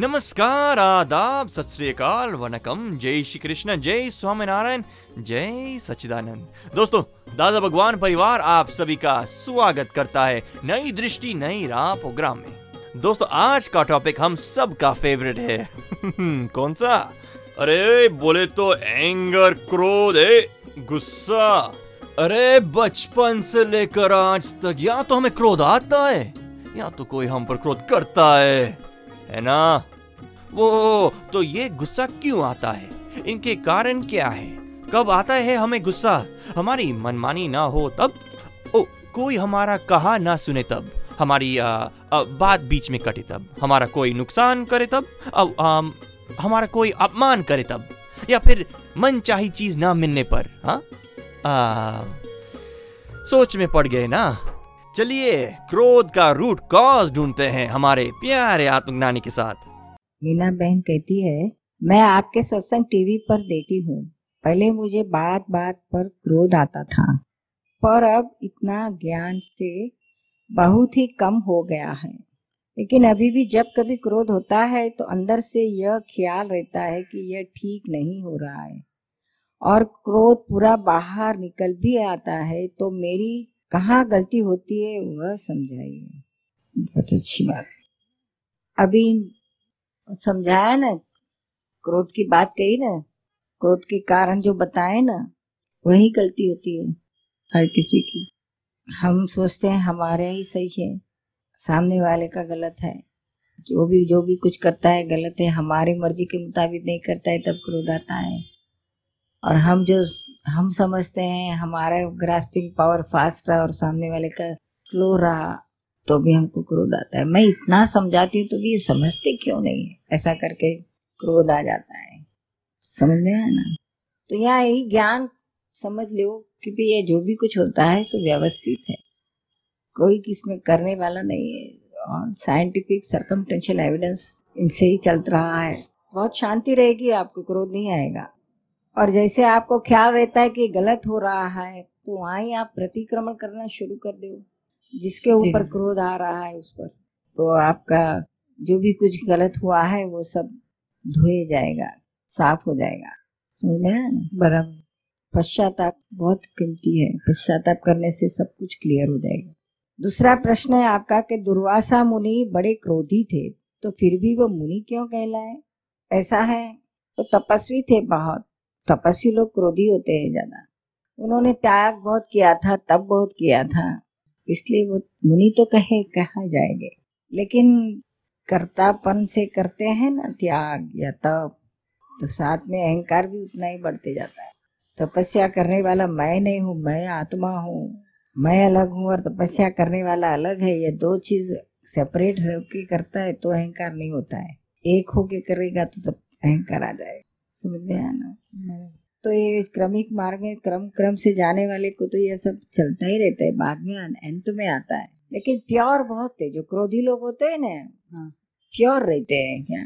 नमस्कार, आदाब, सत वनकम। जय श्री कृष्ण, जय स्वामीनारायण, जय सच्चिदानंद। दोस्तों, दादा भगवान परिवार आप सभी का स्वागत करता है नई दृष्टि, नई राह प्रोग्राम में। दोस्तों, आज का टॉपिक हम सब का फेवरेट है। कौन सा? अरे, बोले तो एंगर क्रोध है गुस्सा। अरे, बचपन से लेकर आज तक, या तो हमें क्रोध आता है, या तो कोई हम पर क्रोध करता है। है ना? वो तो ये गुस्सा क्यों आता है? इनके कारण क्या है? कब आता है हमें गुस्सा? हमारी मनमानी ना हो तब? ओ कोई हमारा कहा ना सुने तब? हमारी आ, आ, बात बीच में कटे तब? हमारा कोई नुकसान करे तब? अब हमारा कोई अपमान करे तब? या फिर मन चाही चीज़ ना मिलने पर आ, सोच में पड़ गए ना? चलिए क्रोध का रूट कॉज ढूंढते हैं हमारे प्यारे आत्मज्ञानी के साथ। मीना बहन कहती है, मैं आपके सत्संग टीवी पर देती हूँ। पहले मुझे बात बात पर क्रोध आता था, पर अब इतना ज्ञान से बहुत ही कम हो गया है। लेकिन अभी भी जब कभी क्रोध होता है तो अंदर से यह ख्याल रहता है कि यह ठीक नहीं हो रहा है। और क्रोध पूरा बाहर निकल भी आता है तो मेरी कहाँ गलती होती है, वह समझाइए। बहुत अच्छी बात। अभी समझाया ना? क्रोध की बात कही ना? क्रोध के कारण जो बताए ना, वही गलती होती है हर किसी की। हम सोचते हैं हमारे ही सही है, सामने वाले का गलत है। जो भी जो भी कुछ करता है गलत है, हमारी मर्ज़ी के मुताबिक नहीं करता है, तब क्रोध आता है। और हम जो हम समझते हैं, हमारा ग्रास्पिंग पावर फास्ट रहा और सामने वाले का स्लो रहा तो भी हमको क्रोध आता है। मैं इतना समझाती हूँ तो भी ये समझते क्यों नहीं ऐसा करके क्रोध आ जाता है। समझ में आया ना? तो यहाँ यही ज्ञान समझ लो कि ये जो भी कुछ होता है, सो व्यवस्थित है। कोई किसमें करने वाला नहीं है। और साइंटिफिक सरकमटेंशियल एविडेंस इनसे ही चल रहा है। बहुत शांति रहेगी, आपको क्रोध नहीं आएगा। और जैसे आपको ख्याल रहता है कि गलत हो रहा है तो वहाँ ही आप प्रतिक्रमण करना शुरू कर दो। जिसके ऊपर क्रोध आ रहा है उस पर तो आपका जो भी कुछ गलत हुआ है वो सब धोए जाएगा साफ़ हो जाएगा। समझ में बराबर। पश्चाताप बहुत कीमती है। पश्चाताप करने से सब कुछ क्लियर हो जाएगा। दूसरा प्रश्न है आपका कि दुर्वासा मुनि बड़े क्रोधी थे तो फिर भी वो मुनि क्यों कहलाए? ऐसा है? तो तपस्वी थे बहुत। तपस्वी लोग क्रोधी होते हैं ज़्यादा। उन्होंने त्याग बहुत किया था तब बहुत किया था। इसलिए वो मुनि तो कहे, कहा जाएँगे। लेकिन कर्तापन से करते हैं ना त्याग या तप तो साथ में अहंकार भी उतना ही बढ़ते जाता है। तपस्या करने वाला मैं नहीं हूँ, मैं आत्मा हूँ, मैं अलग हूँ और तपस्या करने वाला अलग है। ये दो चीज़ सेपरेट होके करता है तो अहंकार नहीं होता है। एक होके करेगा तो तब अहंकार आ जाएगा। समझ में आया ना? तो ये क्रमिक मार्ग में क्रम क्रम से जाने वाले को तो ये सब चलता ही रहता है बाद में अंत में आता है। लेकिन प्योर बहुत थे जो क्रोधी लोग होते हैं ना हाँ। प्योर रहते हैं क्या?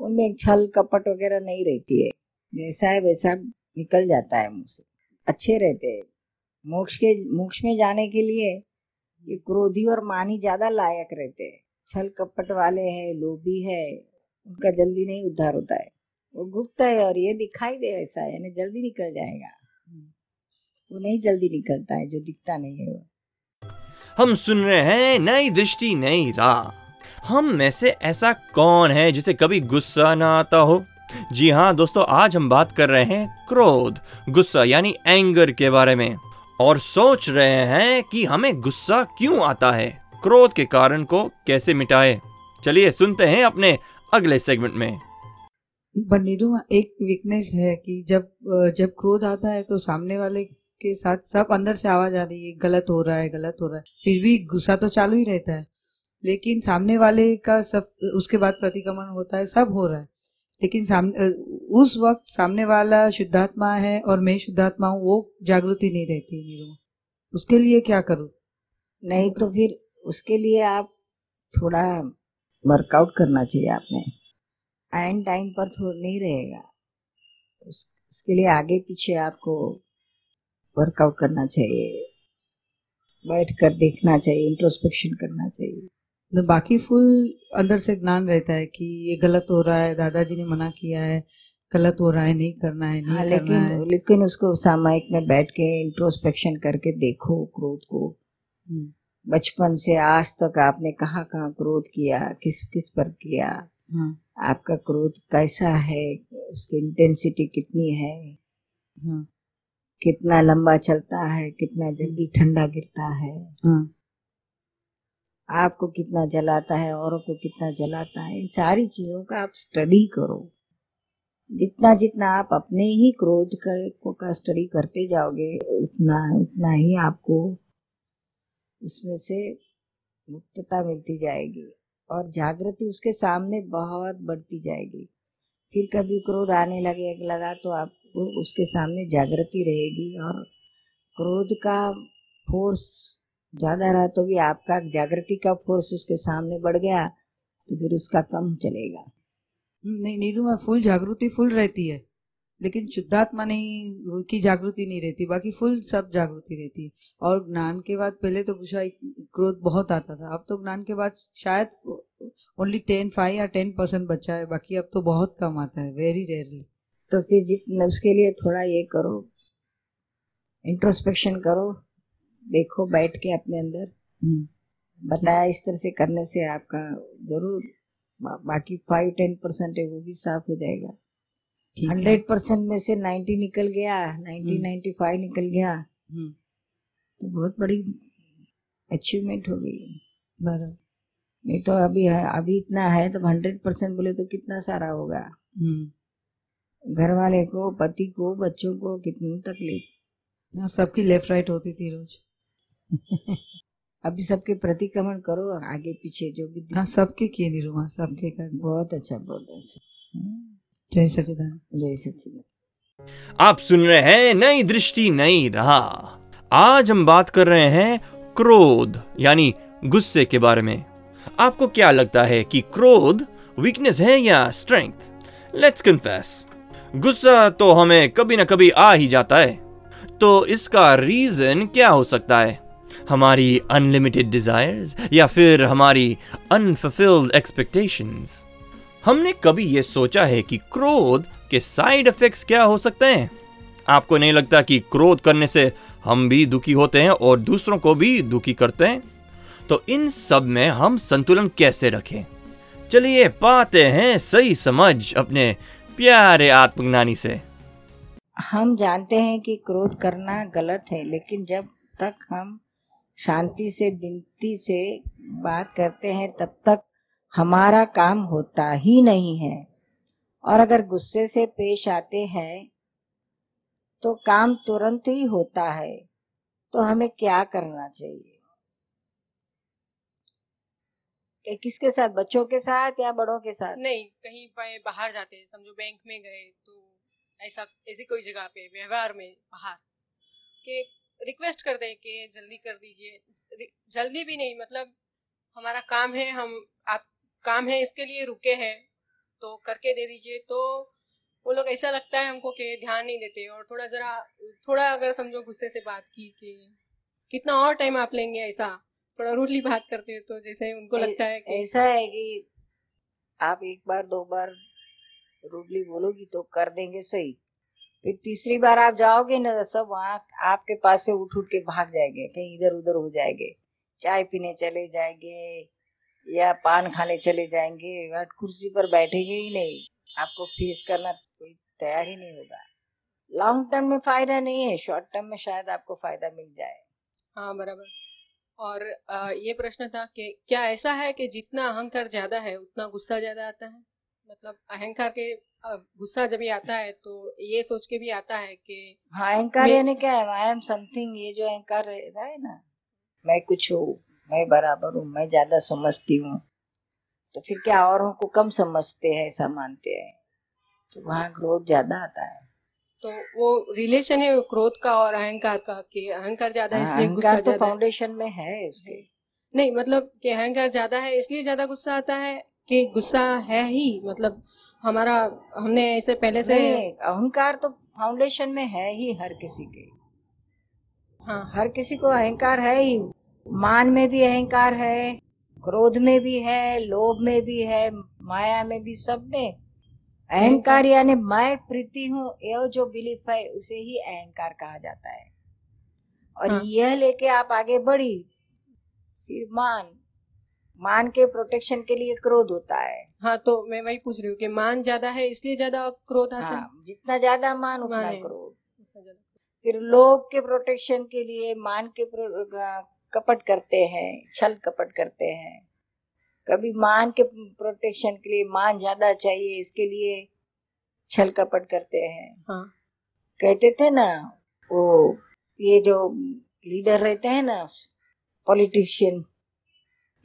उनमें छल कपट वगैरह नहीं रहती है। जैसा है वैसा निकल जाता है मुँह से। अच्छे रहते हैं। मोक्ष के मोक्ष में जाने के लिए ये क्रोधी और मानी ज़्यादा लायक रहते हैं। छल कपट वाले हैं लोभी है उनका जल्दी नहीं उद्धार होता है। वो गुप्त है और ये दिखाई दे ऐसा है, यानी जल्दी निकल जाएगा। वो नहीं जल्दी निकलता है, जो दिखता नहीं है वो। हम सुन रहे हैं नई दृष्टि, नई राह। हम में से ऐसा कौन है जिसे कभी गुस्सा ना आता हो? जी हाँ दोस्तों, आज हम बात कर रहे हैं क्रोध, गुस्सा, यानी एंगर के बारे में। और सोच रहे हैं कि हमें गुस्सा क्यों आता है? क्रोध के कारण को कैसे मिटाए? चलिए सुनते हैं अपने अगले सेगमेंट में। नीरू एक वीकनेस है कि जब जब क्रोध आता है तो सामने वाले के साथ सब अंदर से आवाज़ आ रही है, गलत हो रहा है, गलत हो रहा है। फिर भी गुस्सा तो चालू ही रहता है। लेकिन सामने वाले का सब, उसके बाद प्रतिक्रमण होता है, सब हो रहा है। लेकिन सामने उस वक्त सामने वाला शुद्धात्मा है और मैं शुद्धात्मा हूँ, वो जागृति नहीं रहती नीरू उसके लिए क्या करूँ? नहीं तो फिर उसके लिए आप थोड़ा वर्कआउट करना चाहिए आपने। एंड टाइम पर थोड़ा नहीं रहेगा। उस, उसके लिए आगे पीछे आपको वर्कआउट करना चाहिए। बैठ कर देखना चाहिए इंट्रोस्पेक्शन करना चाहिए। तो बाकी फुल अंदर से ज्ञान रहता है कि ये गलत हो रहा है दादाजी ने मना किया है गलत हो रहा है नहीं करना है नहीं हाँ करना लेकिन है। लेकिन उसको सामायिक में बैठ के इंट्रोस्पेक्शन करके देखो क्रोध को। हम्म, बचपन से आज तक आपने कहाँ कहाँ क्रोध किया किस किस पर किया? आपका क्रोध कैसा है? उसकी इंटेंसिटी कितनी है? हाँ। कितना लंबा चलता है? कितना जल्दी ठंडा गिरता है? हाँ। आपको कितना जलाता है? औरों को कितना जलाता है? इन सारी चीज़ों का आप स्टडी करो। जितना जितना आप अपने ही क्रोध का, का स्टडी करते जाओगे उतना उतना ही आपको उसमें से मुक्तता मिलती जाएगी। और जागृति उसके सामने बहुत बढ़ती जाएगी। फिर कभी क्रोध आने लगे, लगा तो आपको उसके सामने जागृति रहेगी और क्रोध का फोर्स ज़्यादा रहा तो भी आपका जागृति का फोर्स उसके सामने बढ़ गया तो फिर उसका कम चलेगा। नहीं नीरू में फुल जागृति फुल रहती है। लेकिन शुद्धात्मा नहीं की जागृति नहीं रहती बाकी फुल सब जागृति रहती है। और ज्ञान के बाद पहले तो गुस्सा क्रोध बहुत आता था अब तो ज्ञान के बाद शायद ओनली टेन फाइव या टेन परसेंट बचा है बाकी अब तो बहुत कम आता है वेरी रेयरली तो फिर जितना उसके लिए थोड़ा ये करो इंट्रोस्पेक्शन करो देखो बैठ के अपने अंदर। बताया इस तरह से करने से आपका ज़रूर बा- बाकी फाइव टेन परसेंट है वो भी साफ़ हो जाएगा। हंड्रेड परसेंट में से नाइन्टी निकल गया नाइन्टी हम्म। नाइन्टी फाइव निकल गया। हम्म, तो बहुत बड़ी अचीवमेंट हो गई। बराबर। नहीं तो अभी है अभी इतना है तो हंड्रेड परसेंट बोले तो कितना सारा होगा? हम्म, घर वाले को पति को बच्चों को कितनी तकलीफ़। हाँ, सबकी लेफ़्ट राइट होती थी रोज। अभी सबके प्रतिक्रमण करो आगे पीछे जो भी हाँ सबके किए नीरू हाँ सबके कर। बहुत अच्छा बहुत अच्छा जय सचिदानंद जय सच्चिदानंद। आप सुन रहे हैं नई दृष्टि नई राह। आज हम बात कर रहे हैं क्रोध यानी गुस्से के बारे में। आपको क्या लगता है कि क्रोध वीकनेस है या स्ट्रेंथ लेट्स कन्फेस गुस्सा तो हमें कभी ना कभी आ ही जाता है। तो इसका रीजन क्या हो सकता है? हमारी अनलिमिटेड डिजायर्स या फिर हमारी अनफुलफिल्ड एक्सपेक्टेशंस हमने कभी ये सोचा है कि क्रोध के साइड इफेक्ट्स क्या हो सकते हैं? आपको नहीं लगता कि क्रोध करने से हम भी दुखी होते हैं और दूसरों को भी दुखी करते हैं? तो इन सब में हम संतुलन कैसे रखें? चलिए पाते हैं सही समझ अपने प्यारे आत्मज्ञानी से। हम जानते हैं कि क्रोध करना गलत है, लेकिन जब तक हम शांति से, विनती से बात करते हैं, तब तक हमारा काम होता ही नहीं है। और अगर गुस्से से पेश आते हैं तो काम तुरंत ही होता है। तो हमें क्या करना चाहिए? किसके साथ, बच्चों के साथ या बड़ों के साथ? नहीं, कहीं पे बाहर जाते हैं, समझो बैंक में गए तो ऐसा, ऐसी कोई जगह पे, व्यवहार में बाहर, के रिक्वेस्ट कर दें कि जल्दी कर दीजिए। जल्दी भी नहीं मतलब हमारा काम है, हम काम है इसके लिए रुके हैं। तो करके दे दीजिए। तो वो लोग ऐसा लगता है हमको कि ध्यान नहीं देते और थोड़ा जरा थोड़ा अगर समझो गुस्से से बात की कि कितना और टाइम आप लेंगे ऐसा थोड़ा रूडली बात करते हैं तो जैसे उनको लगता है कि ऐसा है कि आप एक बार दो बार रूडली बोलोगी तो कर देंगे सही। फिर तीसरी बार आप जाओगे ना सब वहाँ आपके पास से उठ उठ के भाग जाएँगे कहीं इधर उधर हो जाएँगे। चाय पीने चले जाएँगे या पान खाने चले जाएँगे बट कुर्सी पर बैठेंगे ही नहीं। आपको फेस करना कोई तैयार ही नहीं होगा। लॉन्ग टर्म में फ़ायदा नहीं है शॉर्ट टर्म में शायद आपको फ़ायदा मिल जाए। हाँ बराबर। और ये प्रश्न था कि क्या ऐसा है कि जितना अहंकार ज़्यादा है उतना गुस्सा ज़्यादा आता है? मतलब अहंकार के गुस्सा जब भी आता है तो ये सोच के भी आता है कि हाँ अहंकार यानी क्या है? आई एम समथिंग ये जो अहंकार रहता है ना मैं कुछ हूँ। मैं बराबर हूँ मैं ज़्यादा समझती हूँ। तो फिर क्या औरों को कम समझते हैं ऐसा मानते हैं? तो वहाँ क्रोध ज़्यादा आता है। तो वो रिलेशन है क्रोध का और अहंकार का कि अहंकार ज़्यादा है इसलिए गुस्सा तो फाउंडेशन में है उसके नहीं मतलब कि अहंकार ज़्यादा है इसलिए ज़्यादा गुस्सा आता है कि गुस्सा है ही मतलब हमारा हमने ऐसे पहले से अहंकार तो फाउंडेशन में है ही हर किसी के। हाँ। हर किसी को अहंकार है ही। मान में भी अहंकार है क्रोध में भी है लोभ में भी है माया में भी सब में। अहंकार यानी मैं प्रीति हूँ यह जो बिलीफ है उसे ही अहंकार कहा जाता है। और हाँ। यह लेके आप आगे बढ़ी फिर मान। मान के प्रोटेक्शन के लिए क्रोध होता है। हाँ तो मैं वही पूछ रही हूँ कि मान ज़्यादा है इसलिए ज़्यादा क्रोध आता हाँ, है जितना ज़्यादा मान उतना क्रोध। फिर लोग के प्रोटेक्शन के लिए मान के कपट करते हैं छल कपट करते हैं। कभी मान के प्रोटेक्शन के लिए मान ज़्यादा चाहिए इसके लिए छल कपट करते हैं। हाँ। कहते थे ना वो ये जो लीडर रहते हैं ना पॉलिटिशियन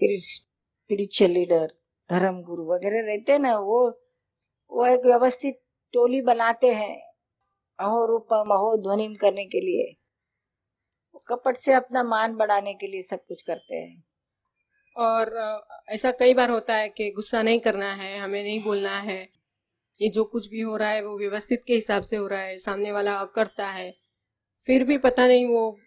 स्पिरिचुअल लीडर धर्म गुरु वगैरह रहते हैं ना वो वो एक व्यवस्थित टोली बनाते हैं अहो रूपम अहो ध्वनिम करने के लिए। कपट से अपना मान बढ़ाने के लिए सब कुछ करते हैं। और ऐसा कई बार होता है कि गुस्सा नहीं करना है, हमें नहीं बोलना है। ये जो कुछ भी हो रहा है, वो व्यवस्थित के हिसाब से हो रहा है, सामने वाला करता है। फिर भी पता नहीं वो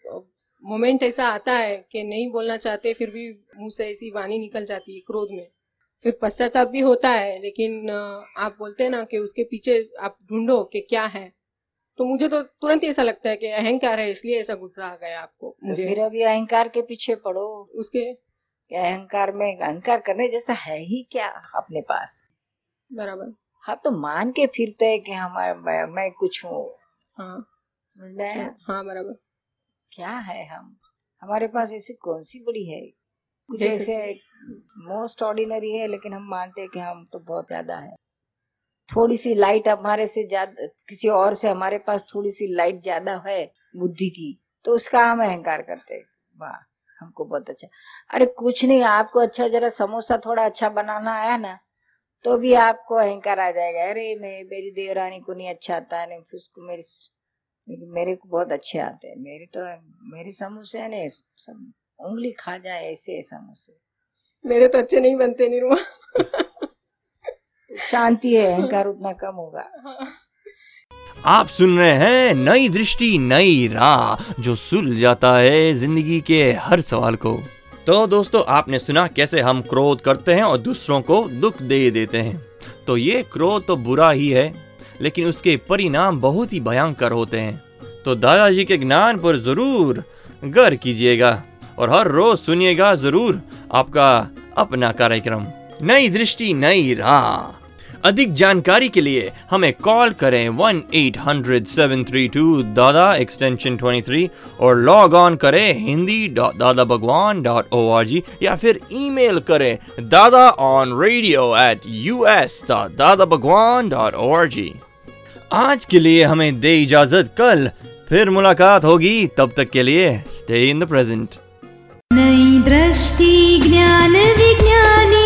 मोमेंट ऐसा आता है कि नहीं बोलना चाहते, फिर भी मुँह से ऐसी वाणी निकल जाती है क्रोध में। फिर पश्चाताप भी होता है, लेकिन आप बोलते हैं ना कि उसके पीछे आप ढूंढो कि क्या है। तो मुझे तो तुरंत ही ऐसा लगता है कि अहंकार है इसलिए ऐसा गुस्सा आ गया आपको मुझे। तो फिर अभी अहंकार के पीछे पड़ो। उसके? अहंकार में अहंकार करने जैसा है ही क्या अपने पास? बराबर। हाँ तो मान के फिरते है कि हमारा मैं, मैं कुछ हूँ। हाँ। में? हाँ बराबर। क्या है हम? हमारे पास ऐसी कौन सी बड़ी है? कुछ ऐसे मोस्ट ऑर्डिनरी है लेकिन हम मानते हैं कि हम तो बहुत ज़्यादा है। थोड़ी सी लाइट हमारे से ज़्यादा, किसी और से हमारे पास थोड़ी सी लाइट ज़्यादा है बुद्धि की तो उसका हम अहंकार करते वाह, हमको बहुत अच्छा। अरे कुछ नहीं, आपको अच्छा जरा समोसा थोड़ा अच्छा बनाना आया ना तो भी आपको अहंकार आ जाएगा। अरे मैं, मेरी देवरानी को नहीं अच्छा आता है नहीं, उसको मेरी मेरे को बहुत अच्छे आते हैं। मेरे तो मेरे समोसे है ना उंगली खा जाए ऐसे समोसे। मेरे तो अच्छे नहीं बनते, निरुआ। शांति है, अहंकार उतना कम होगा। आप सुन रहे हैं नई दृष्टि, नई राह, जो सुल जाता है ज़िंदगी के हर सवाल को। तो दोस्तों, आपने सुना कैसे हम क्रोध करते हैं और दूसरों को दुख दे देते हैं। तो ये क्रोध तो बुरा ही है, लेकिन उसके परिणाम बहुत ही भयंकर होते हैं। तो दादाजी के ज्ञान पर ज़रूर गर्व कीजिएगा और हर रोज सुनिएगा ज़रूर आपका अपना कार्यक्रम, नई दृष्टि, नई राह। अधिक जानकारी के लिए हमें कॉल करें one eight hundred seven three two Dada extension twenty three और लॉग ऑन करें Hindi dot Dada Bhagwan dot O R G या फिर ईमेल करें Dada on radio at U S dot Dada Bhagwan dot O R G आज के लिए हमें दे इजाज़त, कल फिर मुलाकात होगी, तब तक के लिए स्टे इन द प्रेजेंट नई दृष्टि, ज्ञान, विज्ञानी।